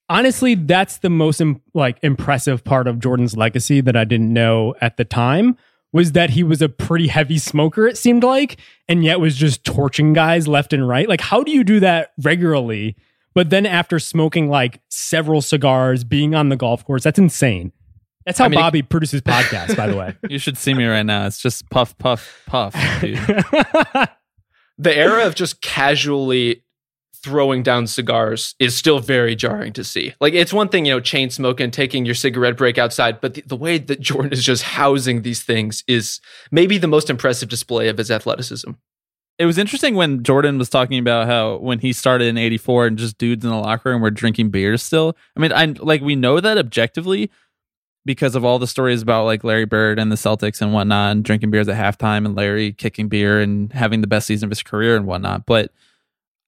Honestly, that's the most like impressive part of Jordan's legacy that I didn't know at the time was that he was a pretty heavy smoker it seemed like and yet was just torching guys left and right. Like how do you do that regularly? But then after smoking like several cigars, being on the golf course, that's insane. That's how I mean, it- Bobby produces podcasts, by the way. You should see me right now. It's just puff, puff, puff. Dude. The era of just casually throwing down cigars is still very jarring to see. Like it's one thing, you know, chain smoking, taking your cigarette break outside, but the, the way that Jordan is just housing these things is maybe the most impressive display of his athleticism. it was interesting when Jordan was talking about how when he started in 84 and just dudes in the locker room were drinking beers still. I mean, I like we know that objectively because of all the stories about like Larry Bird and the Celtics and whatnot and drinking beers at halftime and Larry kicking beer and having the best season of his career and whatnot. But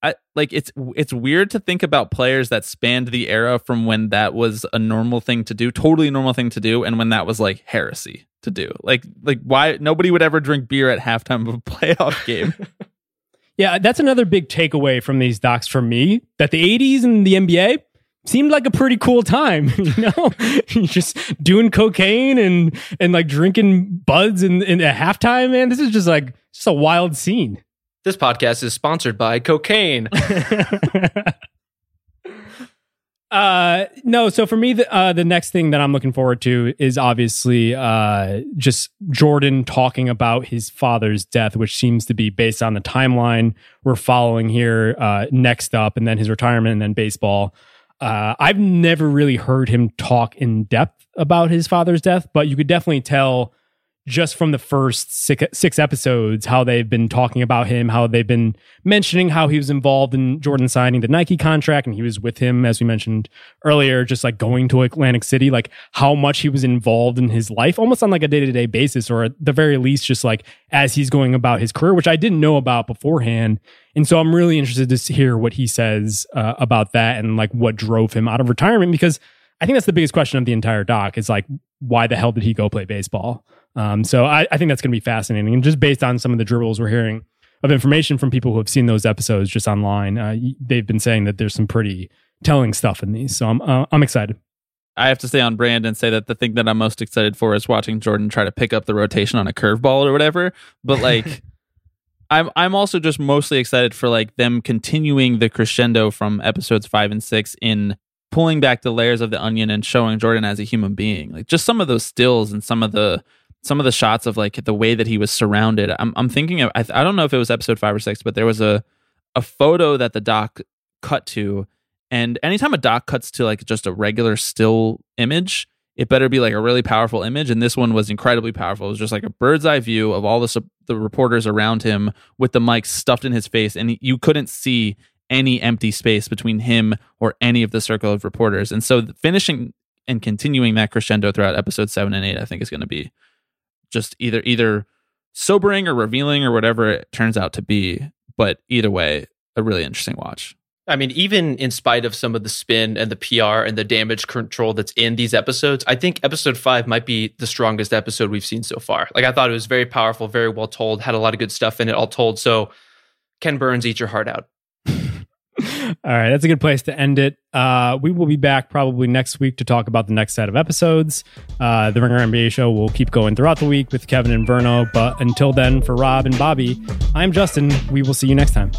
I like it's it's weird to think about players that spanned the era from when that was a normal thing to do, totally normal thing to do, and when that was like heresy to do. Like like why nobody would ever drink beer at halftime of a playoff game. Yeah, that's another big takeaway from these docs for me that the 80s and the NBA seemed like a pretty cool time, you know? Just doing cocaine and and like drinking buds in, in at halftime, man. This is just like just a wild scene. This podcast is sponsored by cocaine. uh no so for me the, uh the next thing that i'm looking forward to is obviously uh just jordan talking about his father's death which seems to be based on the timeline we're following here uh next up and then his retirement and then baseball uh i've never really heard him talk in depth about his father's death but you could definitely tell just from the first six, six episodes, how they've been talking about him, how they've been mentioning how he was involved in Jordan signing the Nike contract, and he was with him, as we mentioned earlier, just like going to Atlantic City, like how much he was involved in his life, almost on like a day to day basis, or at the very least, just like as he's going about his career, which I didn't know about beforehand. And so I'm really interested to hear what he says uh, about that and like what drove him out of retirement because I think that's the biggest question of the entire doc is like, why the hell did he go play baseball? Um, so I, I think that's going to be fascinating. And just based on some of the dribbles we're hearing of information from people who have seen those episodes just online, uh, they've been saying that there's some pretty telling stuff in these. So I'm, uh, I'm excited. I have to stay on brand and say that the thing that I'm most excited for is watching Jordan try to pick up the rotation on a curveball or whatever. But like, I'm I'm also just mostly excited for like them continuing the crescendo from episodes five and six in pulling back the layers of the onion and showing Jordan as a human being. Like just some of those stills and some of the some of the shots of like the way that he was surrounded. I'm I'm thinking of I, I don't know if it was episode five or six, but there was a a photo that the doc cut to, and anytime a doc cuts to like just a regular still image, it better be like a really powerful image. And this one was incredibly powerful. It was just like a bird's eye view of all the the reporters around him with the mic stuffed in his face, and you couldn't see any empty space between him or any of the circle of reporters. And so finishing and continuing that crescendo throughout episode seven and eight, I think is going to be just either either sobering or revealing or whatever it turns out to be. But either way, a really interesting watch. I mean, even in spite of some of the spin and the PR and the damage control that's in these episodes, I think episode five might be the strongest episode we've seen so far. Like, I thought it was very powerful, very well told, had a lot of good stuff in it, all told. So, Ken Burns, eat your heart out. All right, that's a good place to end it. Uh, we will be back probably next week to talk about the next set of episodes. Uh, the Ringer NBA show will keep going throughout the week with Kevin and Verno. But until then, for Rob and Bobby, I'm Justin. We will see you next time.